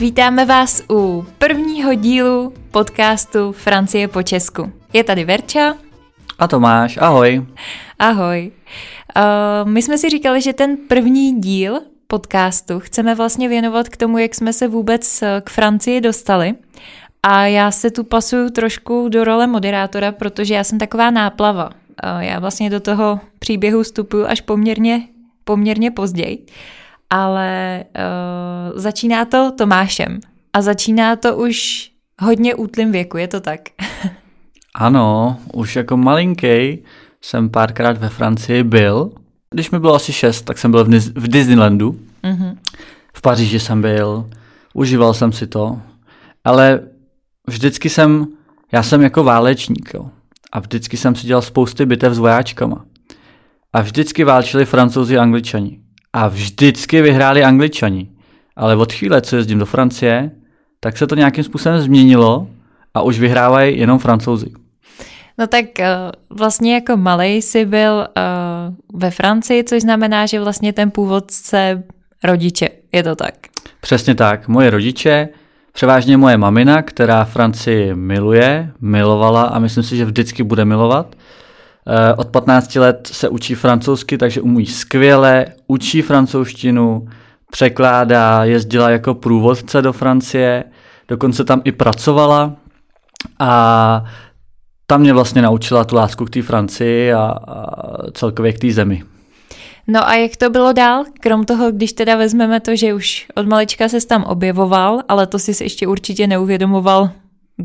Vítáme vás u prvního dílu podcastu Francie po Česku. Je tady Verča. A Tomáš, ahoj. Ahoj. Uh, my jsme si říkali, že ten první díl podcastu chceme vlastně věnovat k tomu, jak jsme se vůbec eh, k Francii dostali. A já se tu pasuju trošku do role moderátora, protože já jsem taková náplava. Uh, já vlastně do toho příběhu vstupuju až poměrně, poměrně později ale uh, začíná to Tomášem a začíná to už hodně útlým věku, je to tak? ano, už jako malinký jsem párkrát ve Francii byl. Když mi bylo asi šest, tak jsem byl v, v Disneylandu. Mm-hmm. V Paříži jsem byl, užíval jsem si to, ale vždycky jsem, já jsem jako válečník, jo. A vždycky jsem si dělal spousty bitev s vojáčkama. A vždycky válčili francouzi a angličani. A vždycky vyhráli angličani. Ale od chvíle, co jezdím do Francie, tak se to nějakým způsobem změnilo a už vyhrávají jenom francouzi. No tak eh, vlastně jako malej si byl eh, ve Francii, což znamená, že vlastně ten původce rodiče, je to tak? Přesně tak. Moje rodiče, převážně moje mamina, která Francii miluje, milovala a myslím si, že vždycky bude milovat, od 15 let se učí francouzsky, takže umí skvěle, učí francouzštinu, překládá, jezdila jako průvodce do Francie, dokonce tam i pracovala a tam mě vlastně naučila tu lásku k té Francii a, a celkově k té zemi. No a jak to bylo dál? Krom toho, když teda vezmeme to, že už od malička se tam objevoval, ale to si ještě určitě neuvědomoval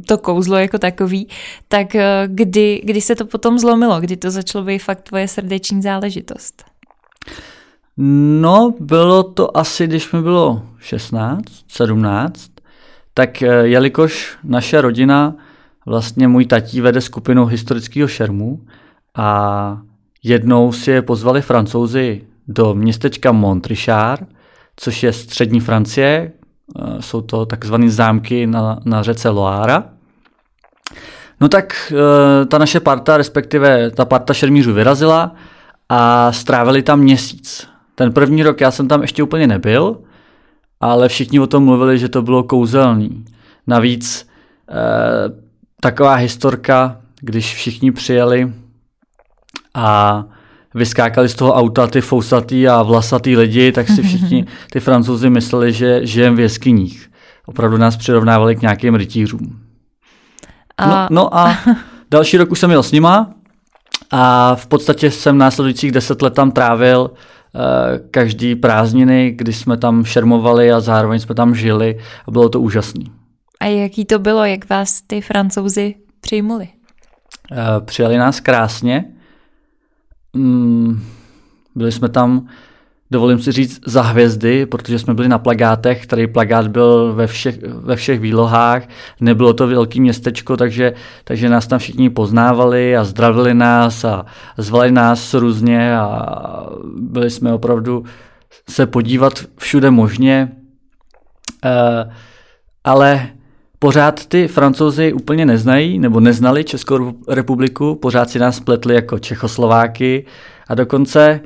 to kouzlo jako takový, tak eh, kdy, kdy se to potom zlomilo, kdy to začalo být fakt tvoje srdeční záležitost? No, bylo to asi, když mi bylo 16, 17, tak eh, jelikož naše rodina, vlastně můj tatí vede skupinu historického šermu a jednou si je pozvali francouzi do městečka Montrichard, což je střední Francie, jsou to takzvané zámky na, na řece Loára. No tak eh, ta naše parta, respektive ta parta šermířů vyrazila a strávili tam měsíc. Ten první rok já jsem tam ještě úplně nebyl, ale všichni o tom mluvili, že to bylo kouzelný. Navíc eh, taková historka, když všichni přijeli a vyskákali z toho auta ty fousatý a vlasatý lidi, tak si všichni ty francouzi mysleli, že žijeme v jeskyních. Opravdu nás přirovnávali k nějakým rytířům. A... No, no a další rok už jsem jel s nima a v podstatě jsem následujících deset let tam trávil uh, každý prázdniny, kdy jsme tam šermovali a zároveň jsme tam žili a bylo to úžasné. A jaký to bylo, jak vás ty francouzi přijmuli? Uh, přijali nás krásně, mm, byli jsme tam, dovolím si říct, za hvězdy, protože jsme byli na plagátech, který plagát byl ve všech, ve všech výlohách, nebylo to velké městečko, takže, takže nás tam všichni poznávali a zdravili nás a zvali nás různě a byli jsme opravdu se podívat všude možně, uh, ale pořád ty francouzi úplně neznají nebo neznali Českou republiku, pořád si nás pletli jako Čechoslováky a dokonce,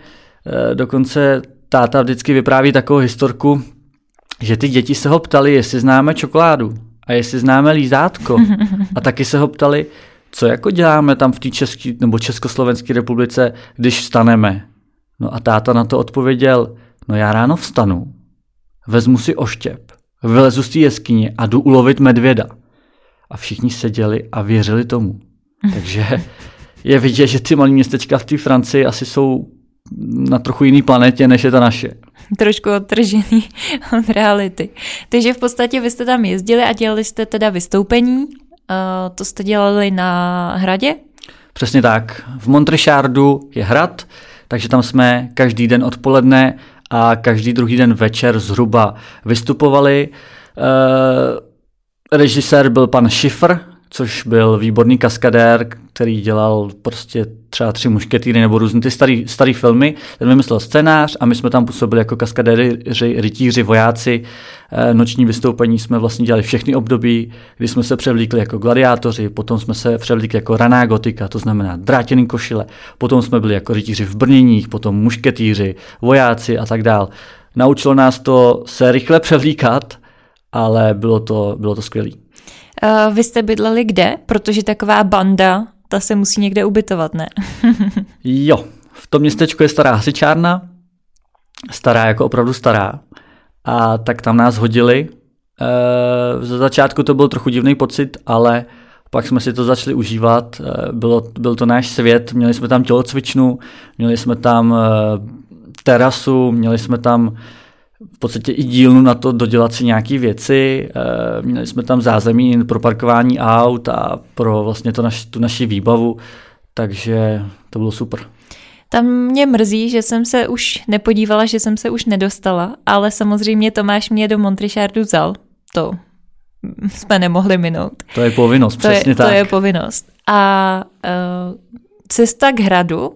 eh, dokonce táta vždycky vypráví takovou historku, že ty děti se ho ptali, jestli známe čokoládu a jestli známe lízátko. A taky se ho ptali, co jako děláme tam v té České nebo Československé republice, když vstaneme. No a táta na to odpověděl, no já ráno vstanu, vezmu si oštěp vylezu z té jeskyně a jdu ulovit medvěda. A všichni seděli a věřili tomu. Takže je vidět, že ty malé městečka v té Francii asi jsou na trochu jiný planetě, než je ta naše. Trošku odtržený od reality. Takže v podstatě vy jste tam jezdili a dělali jste teda vystoupení. Uh, to jste dělali na hradě? Přesně tak. V Montrechardu je hrad, takže tam jsme každý den odpoledne a každý druhý den večer zhruba vystupovali. E, režisér byl pan Schiffer, což byl výborný kaskadér, který dělal prostě třeba tři mušketýry nebo různé ty starý, starý filmy. Ten vymyslel scénář a my jsme tam působili jako kaskadéry, rytíři, vojáci. Eh, noční vystoupení jsme vlastně dělali všechny období, kdy jsme se převlíkli jako gladiátoři, potom jsme se převlíkli jako raná gotika, to znamená drátěný košile, potom jsme byli jako rytíři v brněních, potom mušketýři, vojáci a tak dál. Naučilo nás to se rychle převlíkat ale bylo to, bylo to skvělé. Uh, vy jste bydleli kde? Protože taková banda, ta se musí někde ubytovat, ne? jo, v tom městečku je stará hasičárna, stará jako opravdu stará. A tak tam nás hodili. E, ze začátku to byl trochu divný pocit, ale pak jsme si to začali užívat. E, bylo, byl to náš svět, měli jsme tam tělocvičnu, měli jsme tam e, terasu, měli jsme tam v podstatě i dílnu na to dodělat si nějaké věci. Měli jsme tam zázemí pro parkování aut a pro vlastně to naš, tu naši výbavu, takže to bylo super. Tam mě mrzí, že jsem se už nepodívala, že jsem se už nedostala, ale samozřejmě Tomáš mě do Montrishardu vzal. To jsme nemohli minout. To je povinnost, to přesně je, tak. To je povinnost. A uh, cesta k hradu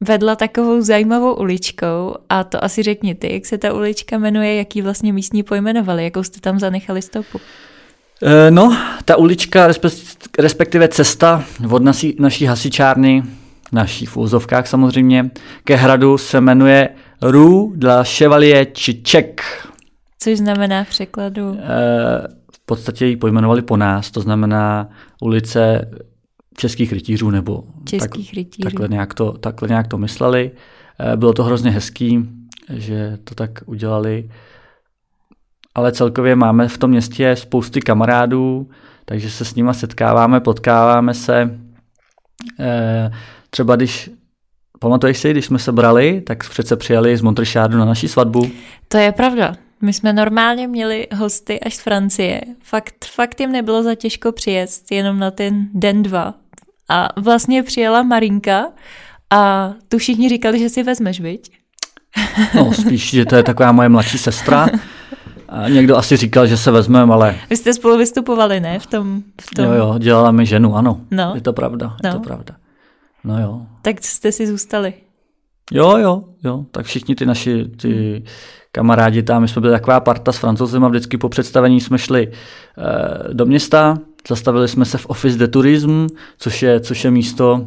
vedla takovou zajímavou uličkou a to asi řekni ty, jak se ta ulička jmenuje, jaký vlastně místní pojmenovali, jakou jste tam zanechali stopu. E, no, ta ulička, respektive cesta od naší, naší hasičárny naší v úzovkách samozřejmě, ke hradu se jmenuje Rue de la Chevalier Čiček. Což znamená v překladu? E, v podstatě ji pojmenovali po nás, to znamená ulice českých rytířů, nebo českých tak, rytířů. Takhle, nějak to, takhle nějak to mysleli. E, bylo to hrozně hezký, že to tak udělali. Ale celkově máme v tom městě spousty kamarádů, takže se s nima setkáváme, potkáváme se. E, Třeba když Pamatuješ si, když jsme se brali, tak přece přijeli z Montrechalu na naší svatbu. To je pravda. My jsme normálně měli hosty až z Francie. Fakt, fakt jim nebylo za těžko přijet, jenom na ten den dva. A vlastně přijela Marinka a tu všichni říkali, že si vezmeš, viď? No, spíš, že to je taková moje mladší sestra. A někdo asi říkal, že se vezmeme, ale... Vy jste spolu vystupovali, ne? V tom, v tom... Jo, jo, dělala mi ženu, ano. No. Je to pravda, no. je to pravda. No jo. Tak jste si zůstali. Jo, jo, jo. Tak všichni ty naši ty kamarádi tam, my jsme byli taková parta s francouzem a vždycky po představení jsme šli eh, do města, zastavili jsme se v Office de Tourisme, což je, což je místo,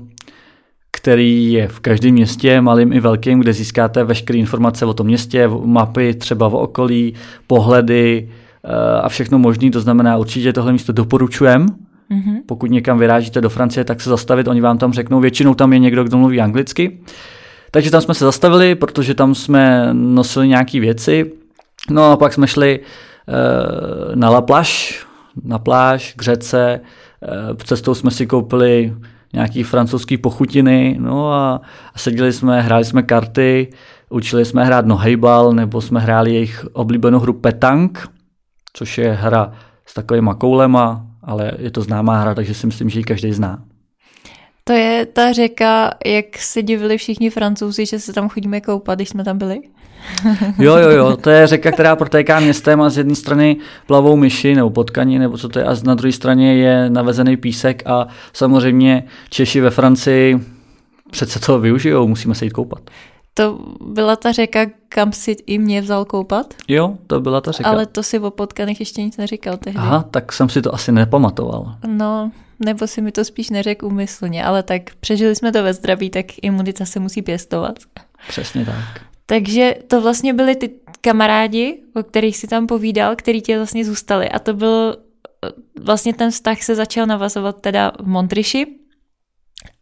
který je v každém městě, malým i velkým, kde získáte veškeré informace o tom městě, mapy třeba o okolí, pohledy eh, a všechno možné. To znamená, určitě tohle místo doporučujem. Mm-hmm. Pokud někam vyrážíte do Francie, tak se zastavit, oni vám tam řeknou, většinou tam je někdo, kdo mluví anglicky. Takže tam jsme se zastavili, protože tam jsme nosili nějaké věci. No a pak jsme šli e, na La Plage, na pláž, k řece. E, cestou jsme si koupili nějaký francouzský pochutiny, no a, a seděli jsme, hráli jsme karty, učili jsme hrát nohejbal, nebo jsme hráli jejich oblíbenou hru Petang, což je hra s takovýma koulema, ale je to známá hra, takže si myslím, že ji každý zná. To je ta řeka, jak se divili všichni francouzi, že se tam chodíme koupat, když jsme tam byli? jo, jo, jo, to je řeka, která protéká městem a z jedné strany plavou myši nebo potkaní, nebo co to je, a na druhé straně je navezený písek a samozřejmě Češi ve Francii přece to využijou, musíme se jít koupat. To byla ta řeka, kam si i mě vzal koupat? Jo, to byla ta řeka. Ale to si o potkaných ještě nic neříkal tehdy. Aha, tak jsem si to asi nepamatoval. No, nebo si mi to spíš neřekl úmyslně, ale tak přežili jsme to ve zdraví, tak imunita se musí pěstovat. Přesně tak. Takže to vlastně byli ty kamarádi, o kterých si tam povídal, který ti vlastně zůstali. A to byl, vlastně ten vztah se začal navazovat teda v Montriši.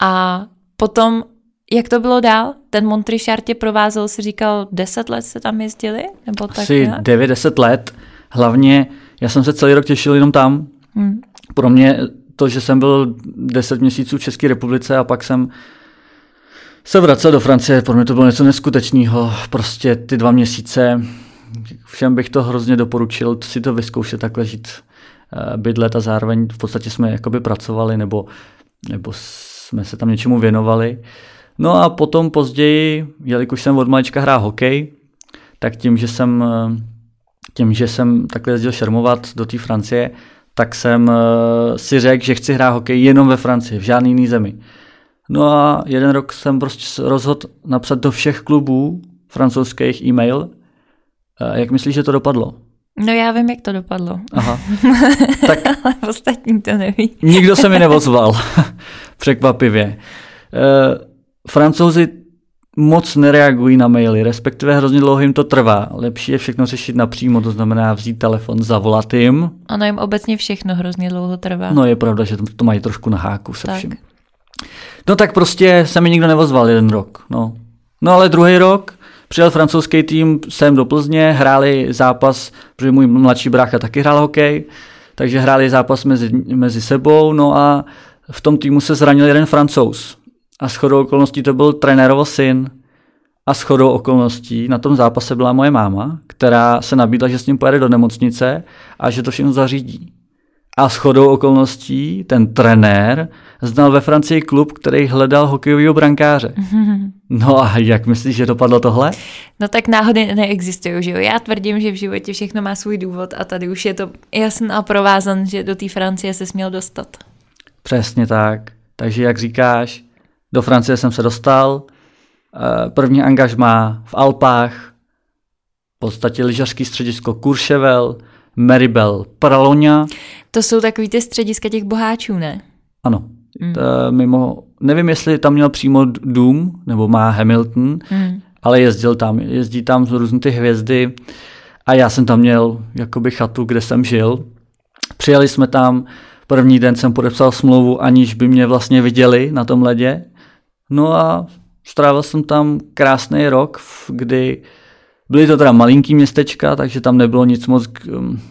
A potom jak to bylo dál? Ten Montrichard tě provázel, si říkal, 10 let se tam jezdili? Nebo tak Asi 9-10 let. Hlavně já jsem se celý rok těšil jenom tam. Hmm. Pro mě to, že jsem byl 10 měsíců v České republice a pak jsem se vracel do Francie, pro mě to bylo něco neskutečného. Prostě ty dva měsíce, všem bych to hrozně doporučil si to vyzkoušet takhle žít eh, bydlet a zároveň v podstatě jsme jakoby pracovali nebo, nebo jsme se tam něčemu věnovali. No a potom později, jelikož jsem od malička hrál hokej, tak tím, že jsem, eh, tím, že jsem takhle jezdil šermovat do té Francie, tak jsem eh, si řekl, že chci hrát hokej jenom ve Francii, v žádný jiný zemi. No a jeden rok jsem prostě rozhodl napsat do všech klubů francouzských e-mail. Jak myslíš, že to dopadlo? No já vím, jak to dopadlo. Aha. Tak Ale ostatní to neví. Nikdo se mi nevozval. Překvapivě. Francouzi moc nereagují na maily, respektive hrozně dlouho jim to trvá. Lepší je všechno řešit napřímo, to znamená vzít telefon, zavolat jim. Ono jim obecně všechno hrozně dlouho trvá. No je pravda, že to, to mají trošku na háku se tak. vším. No tak prostě se mi nikdo nevozval jeden rok. No, no ale druhý rok přijel francouzský tým sem do Plzně, hráli zápas, protože můj mladší brácha taky hrál hokej, takže hráli zápas mezi, mezi sebou, no a v tom týmu se zranil jeden francouz. A shodou okolností to byl trenérovo syn. A shodou okolností na tom zápase byla moje máma, která se nabídla, že s ním pojede do nemocnice a že to všechno zařídí. A shodou okolností ten trenér znal ve Francii klub, který hledal hokejového brankáře. No a jak myslíš, že dopadlo tohle? No tak náhody neexistují, že jo? Já tvrdím, že v životě všechno má svůj důvod a tady už je to jasný a provázan, že do té Francie se směl dostat. Přesně tak. Takže jak říkáš, do Francie jsem se dostal, eh, první angažmá v Alpách, v podstatě lyžařský středisko Courchevel, Maribel, Pralonia. To jsou takový ty střediska těch boháčů, ne? Ano. Mm. To, mimo, nevím, jestli tam měl přímo dům, nebo má Hamilton, mm. ale jezdil tam, jezdí tam z různé ty hvězdy a já jsem tam měl jakoby chatu, kde jsem žil. Přijeli jsme tam, první den jsem podepsal smlouvu, aniž by mě vlastně viděli na tom ledě. No a strávil jsem tam krásný rok, kdy byly to teda malinký městečka, takže tam nebylo nic moc, um,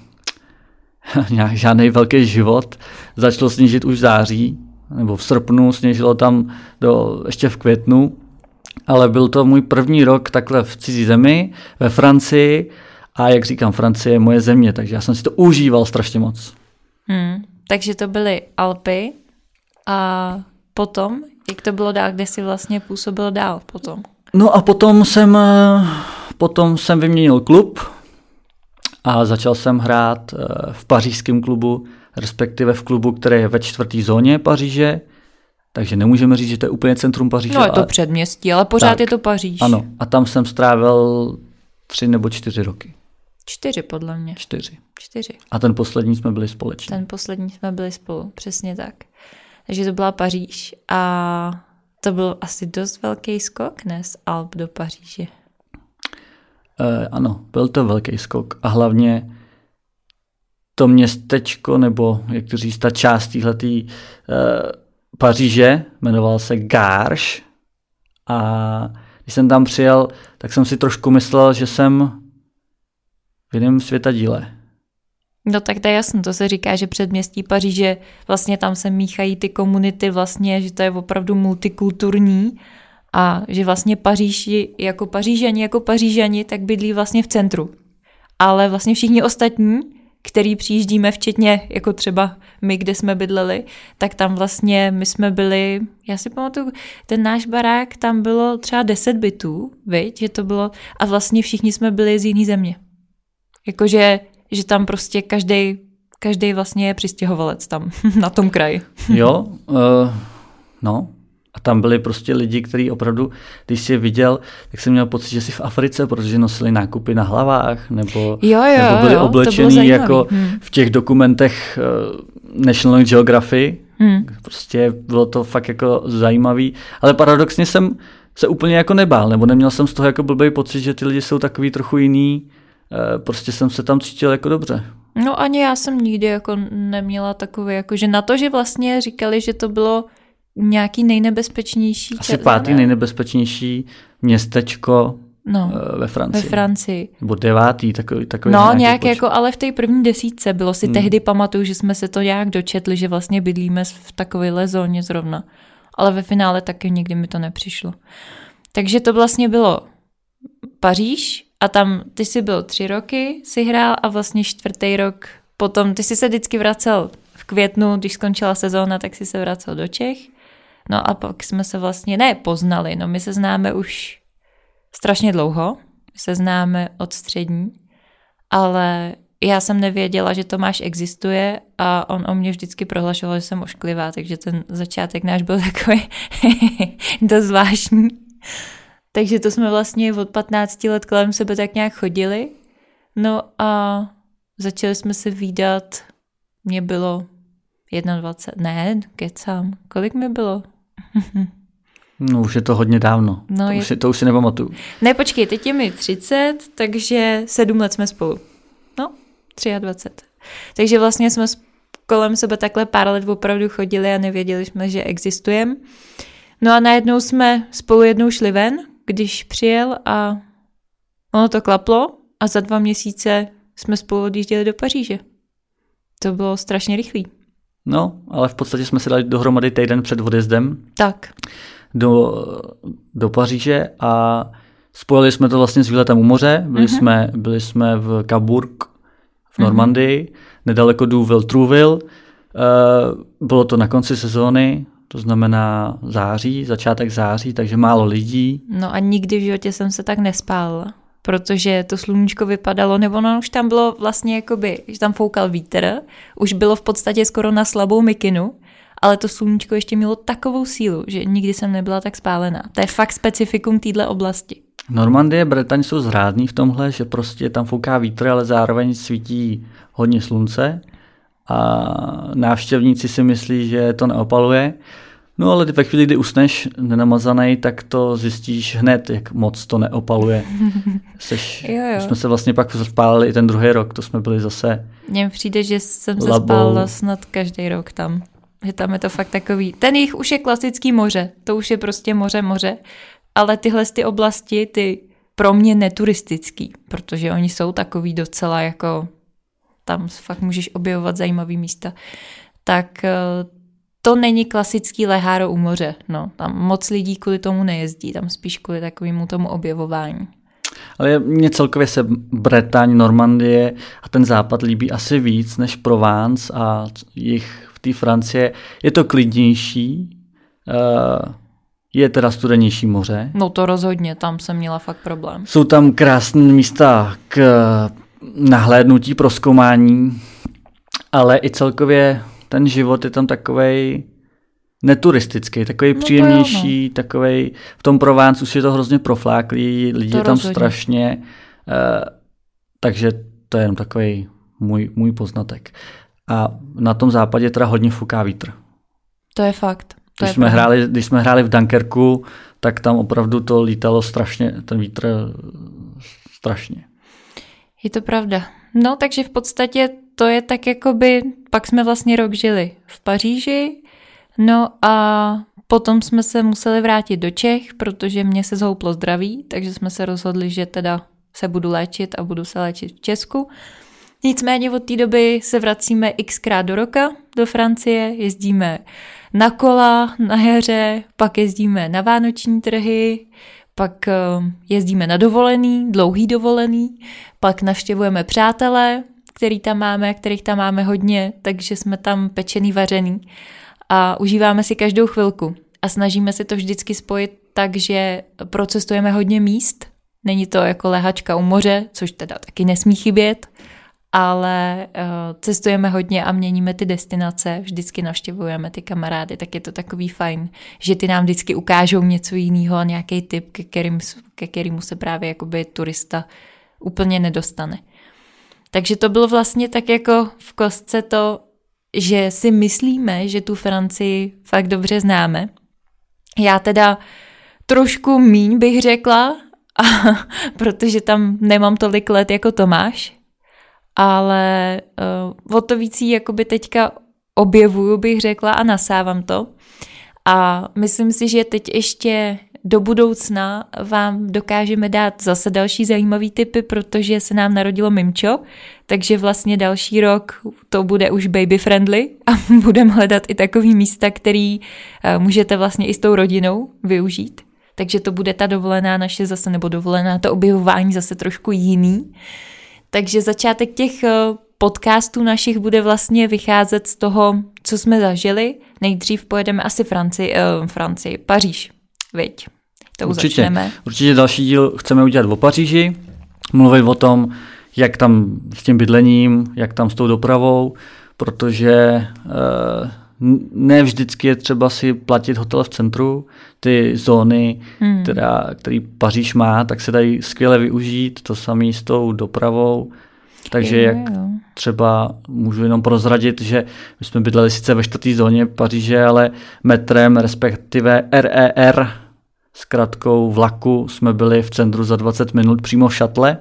nějak žádný velký život. Začalo snížit už v září, nebo v srpnu, sněžilo tam do, ještě v květnu, ale byl to můj první rok takhle v cizí zemi, ve Francii a jak říkám, Francie je moje země, takže já jsem si to užíval strašně moc. Hmm, takže to byly Alpy a potom, jak to bylo dál, kde jsi vlastně působil dál potom? No a potom jsem, eh, potom jsem vyměnil klub a začal jsem hrát eh, v pařížském klubu, respektive v klubu, který je ve čtvrté zóně Paříže, takže nemůžeme říct, že to je úplně centrum Paříže. No je to ale... předměstí, ale pořád tak, je to Paříž. Ano, a tam jsem strávil tři nebo čtyři roky. Čtyři podle mě. Čtyři. Čtyři. A ten poslední jsme byli společně. Ten poslední jsme byli spolu, přesně tak. Takže to byla Paříž a to byl asi dost velký skok, ne z Alp do Paříže. E, ano, byl to velký skok a hlavně to městečko, nebo jak to říct, ta část téhletý e, Paříže, jmenoval se Garš a když jsem tam přijel, tak jsem si trošku myslel, že jsem v jiném světadíle. No tak to je jasno, to se říká, že předměstí Paříže, vlastně tam se míchají ty komunity vlastně, že to je opravdu multikulturní a že vlastně Paříži jako Pařížani, jako Pařížani, tak bydlí vlastně v centru. Ale vlastně všichni ostatní, který přijíždíme, včetně jako třeba my, kde jsme bydleli, tak tam vlastně my jsme byli, já si pamatuju, ten náš barák, tam bylo třeba 10 bytů, viď, že to bylo, a vlastně všichni jsme byli z jiné země. Jakože že tam prostě každý každý vlastně je přistěhovalec tam, na tom kraji. jo, uh, no. A tam byli prostě lidi, kteří opravdu, když jsi je viděl, tak jsem měl pocit, že jsi v Africe, protože nosili nákupy na hlavách, nebo, jo, jo, nebo byli jo, oblečení jako hmm. v těch dokumentech uh, National Geography. Hmm. Prostě bylo to fakt jako zajímavý. Ale paradoxně jsem se úplně jako nebál, nebo neměl jsem z toho jako blbý pocit, že ty lidi jsou takový trochu jiný, Eh, prostě jsem se tam cítil jako dobře. No ani já jsem nikdy jako neměla takové, jako že na to, že vlastně říkali, že to bylo nějaký nejnebezpečnější. Asi pátý ne? nejnebezpečnější městečko no, eh, ve Francii. Ve Francii. Nebo devátý, takový, takový No, nějak počet. jako, ale v té první desítce bylo si hmm. tehdy pamatuju, že jsme se to nějak dočetli, že vlastně bydlíme v takovéhle zóně zrovna. Ale ve finále taky nikdy mi to nepřišlo. Takže to vlastně bylo Paříž, a tam ty jsi byl tři roky, si hrál a vlastně čtvrtý rok potom, ty jsi se vždycky vracel v květnu, když skončila sezóna, tak si se vracel do Čech. No a pak jsme se vlastně, ne poznali, no my se známe už strašně dlouho, se známe od střední, ale já jsem nevěděla, že Tomáš existuje a on o mě vždycky prohlašoval, že jsem ošklivá, takže ten začátek náš byl takový dost zvláštní. Takže to jsme vlastně od 15 let kolem sebe tak nějak chodili. No a začali jsme se výdat, mě bylo 21, ne, kecám, kolik mi bylo? No už je to hodně dávno. No, to, je... Už si, to už si nepamatuju. Ne, počkej, teď je mi 30, takže sedm let jsme spolu. No, 23. Takže vlastně jsme kolem sebe takhle pár let opravdu chodili a nevěděli jsme, že existujeme. No a najednou jsme spolu jednou šli ven, když přijel a ono to klaplo a za dva měsíce jsme spolu odjížděli do Paříže. To bylo strašně rychlý. No, ale v podstatě jsme se dali dohromady týden před odjezdem. Tak. Do, do Paříže a spojili jsme to vlastně s výletem u moře. Byli, mm-hmm. jsme, byli jsme v Cabourg v Normandii, mm-hmm. nedaleko Douville Trouville. Uh, bylo to na konci sezóny, to znamená září, začátek září, takže málo lidí. No a nikdy v životě jsem se tak nespálila protože to sluníčko vypadalo, nebo no už tam bylo vlastně jakoby, že tam foukal vítr, už bylo v podstatě skoro na slabou mikinu, ale to sluníčko ještě mělo takovou sílu, že nikdy jsem nebyla tak spálená. To je fakt specifikum téhle oblasti. Normandie, Bretaň jsou zrádní v tomhle, že prostě tam fouká vítr, ale zároveň svítí hodně slunce a návštěvníci si myslí, že to neopaluje. No ale ve chvíli, kdy usneš nenamazaný, tak to zjistíš hned, jak moc to neopaluje. Seš, jo, jo. jsme se vlastně pak spálili i ten druhý rok, to jsme byli zase Mně přijde, že jsem se spálila snad každý rok tam. Že tam je to fakt takový. Ten jich už je klasický moře, to už je prostě moře, moře. Ale tyhle ty oblasti, ty pro mě neturistický, protože oni jsou takový docela jako, tam fakt můžeš objevovat zajímavý místa, tak eh, to není klasický leháro u moře. No, tam moc lidí kvůli tomu nejezdí, tam spíš kvůli takovému tomu objevování. Ale mně celkově se Bretaň, Normandie a ten západ líbí asi víc než Provence a jich v té Francie. Je to klidnější, uh, je teda studenější moře. No to rozhodně, tam jsem měla fakt problém. Jsou tam krásné místa k nahlédnutí, proskoumání, ale i celkově ten život je tam takový neturistický, takový no příjemnější, no. takový v tom Provence už je to hrozně profláklý, lidi to je tam rozhodně. strašně, uh, takže to je jenom takový můj, můj poznatek. A na tom západě teda hodně fuká vítr. To je fakt. To když, je jsme hráli, když jsme hráli v Dunkerku, tak tam opravdu to lítalo strašně, ten vítr strašně. Je to pravda. No, takže v podstatě to je tak jakoby, pak jsme vlastně rok žili v Paříži, no a potom jsme se museli vrátit do Čech, protože mě se zhouplo zdraví, takže jsme se rozhodli, že teda se budu léčit a budu se léčit v Česku. Nicméně od té doby se vracíme xkrát do roka do Francie, jezdíme na kola na jaře, pak jezdíme na vánoční trhy, pak eh, jezdíme na dovolený, dlouhý dovolený, pak navštěvujeme přátelé, který tam máme, kterých tam máme hodně, takže jsme tam pečený, vařený. A užíváme si každou chvilku. A snažíme se to vždycky spojit tak, že procestujeme hodně míst, není to jako lehačka u moře, což teda taky nesmí chybět, ale uh, cestujeme hodně a měníme ty destinace, vždycky navštěvujeme ty kamarády, tak je to takový fajn, že ty nám vždycky ukážou něco jiného, nějaký tip, ke, kterým, ke kterému se právě jakoby turista úplně nedostane. Takže to bylo vlastně tak jako v kostce to, že si myslíme, že tu Francii fakt dobře známe. Já teda trošku míň bych řekla, a, protože tam nemám tolik let jako Tomáš, ale uh, o to víc jakoby teďka objevuju, bych řekla, a nasávám to. A myslím si, že teď ještě do budoucna vám dokážeme dát zase další zajímavý typy, protože se nám narodilo Mimčo, takže vlastně další rok to bude už baby friendly a budeme hledat i takový místa, který eh, můžete vlastně i s tou rodinou využít. Takže to bude ta dovolená naše zase, nebo dovolená to objevování zase trošku jiný. Takže začátek těch eh, podcastů našich bude vlastně vycházet z toho, co jsme zažili. Nejdřív pojedeme asi Francii, uh, Francii Paříž, viď? To určitě, začneme. Určitě další díl chceme udělat o Paříži, mluvit o tom, jak tam s tím bydlením, jak tam s tou dopravou, protože uh, ne vždycky je třeba si platit hotel v centru. Ty zóny, hmm. která, který Paříž má, tak se dají skvěle využít. To samé s tou dopravou. Takže jak třeba můžu jenom prozradit, že my jsme bydleli sice ve čtvrtý zóně Paříže, ale metrem, respektive RER, zkratkou vlaku jsme byli v centru za 20 minut přímo v šatle,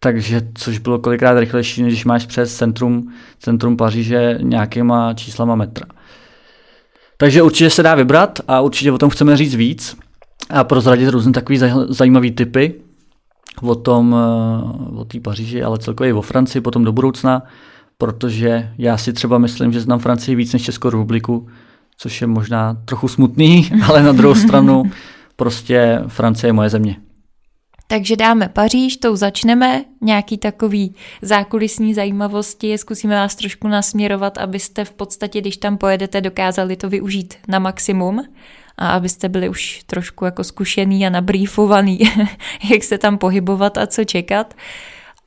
takže což bylo kolikrát rychlejší, než máš přes centrum, centrum Paříže nějakýma číslama metra. Takže určitě se dá vybrat a určitě o tom chceme říct víc a prozradit různé takové zajímavé typy o tom, eh, o té Paříži, ale celkově i o Francii potom do budoucna, protože já si třeba myslím, že znám Francii víc než Českou republiku, což je možná trochu smutný, ale na druhou stranu prostě Francie je moje země. Takže dáme Paříž, tou začneme, nějaký takový zákulisní zajímavosti, zkusíme vás trošku nasměrovat, abyste v podstatě, když tam pojedete, dokázali to využít na maximum a abyste byli už trošku jako zkušený a nabrýfovaný, jak se tam pohybovat a co čekat.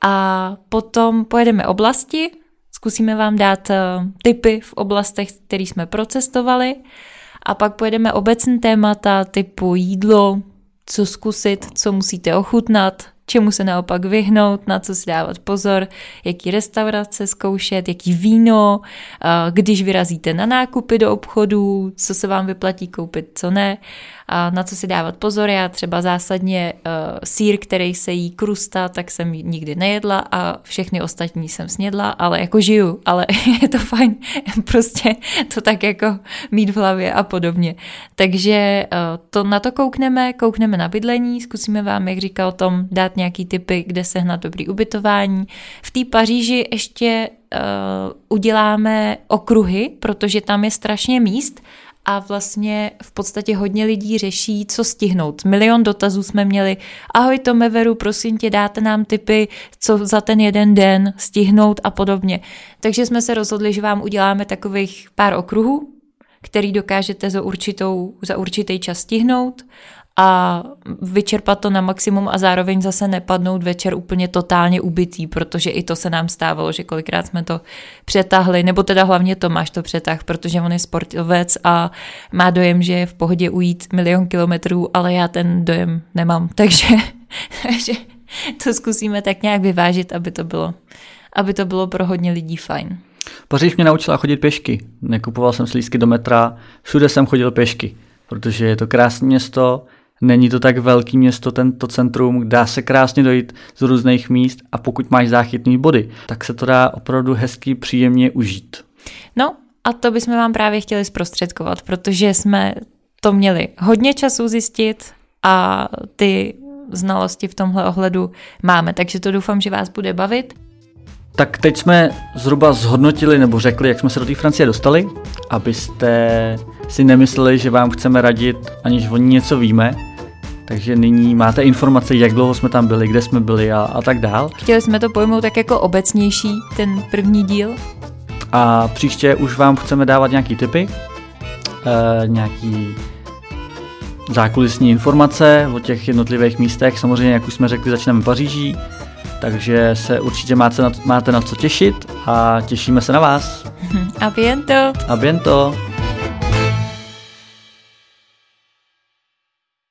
A potom pojedeme oblasti, zkusíme vám dát eh, tipy v oblastech, které jsme procestovali a pak pojedeme obecné témata typu jídlo, co zkusit, co musíte ochutnat, čemu se naopak vyhnout, na co si dávat pozor, jaký restaurace zkoušet, jaký víno, když vyrazíte na nákupy do obchodu, co se vám vyplatí koupit, co ne na co si dávat pozor. Já třeba zásadně uh, sír, který se jí krusta, tak jsem nikdy nejedla a všechny ostatní jsem snědla, ale jako žiju, ale je to fajn prostě to tak jako mít v hlavě a podobně. Takže uh, to na to koukneme, koukneme na bydlení, zkusíme vám, jak říkal Tom, dát nějaký typy, kde sehnat dobrý ubytování. V té Paříži ještě uh, uděláme okruhy, protože tam je strašně míst a vlastně v podstatě hodně lidí řeší, co stihnout. Milion dotazů jsme měli. Ahoj Tomeveru, prosím tě, dáte nám tipy, co za ten jeden den stihnout a podobně. Takže jsme se rozhodli, že vám uděláme takových pár okruhů, který dokážete za, určitou, za určitý čas stihnout a vyčerpat to na maximum a zároveň zase nepadnout večer úplně totálně ubitý, protože i to se nám stávalo, že kolikrát jsme to přetahli, nebo teda hlavně Tomáš to přetah, protože on je sportovec a má dojem, že je v pohodě ujít milion kilometrů, ale já ten dojem nemám, takže, takže to zkusíme tak nějak vyvážit, aby to bylo, aby to bylo pro hodně lidí fajn. Paříž mě naučila chodit pěšky. Nekupoval jsem slízky do metra, všude jsem chodil pěšky, protože je to krásné město, Není to tak velký město, tento centrum, dá se krásně dojít z různých míst a pokud máš záchytný body, tak se to dá opravdu hezky, příjemně užít. No a to bychom vám právě chtěli zprostředkovat, protože jsme to měli hodně času zjistit a ty znalosti v tomhle ohledu máme, takže to doufám, že vás bude bavit. Tak teď jsme zhruba zhodnotili nebo řekli, jak jsme se do té Francie dostali, abyste si nemysleli, že vám chceme radit, aniž o ní něco víme. Takže nyní máte informace, jak dlouho jsme tam byli, kde jsme byli a, a tak dál. Chtěli jsme to pojmout tak jako obecnější, ten první díl. A příště už vám chceme dávat nějaký tipy, e, nějaký zákulisní informace o těch jednotlivých místech. Samozřejmě, jak už jsme řekli, začneme v Paříží, takže se určitě máte na, máte na co těšit a těšíme se na vás. A biento. A biento.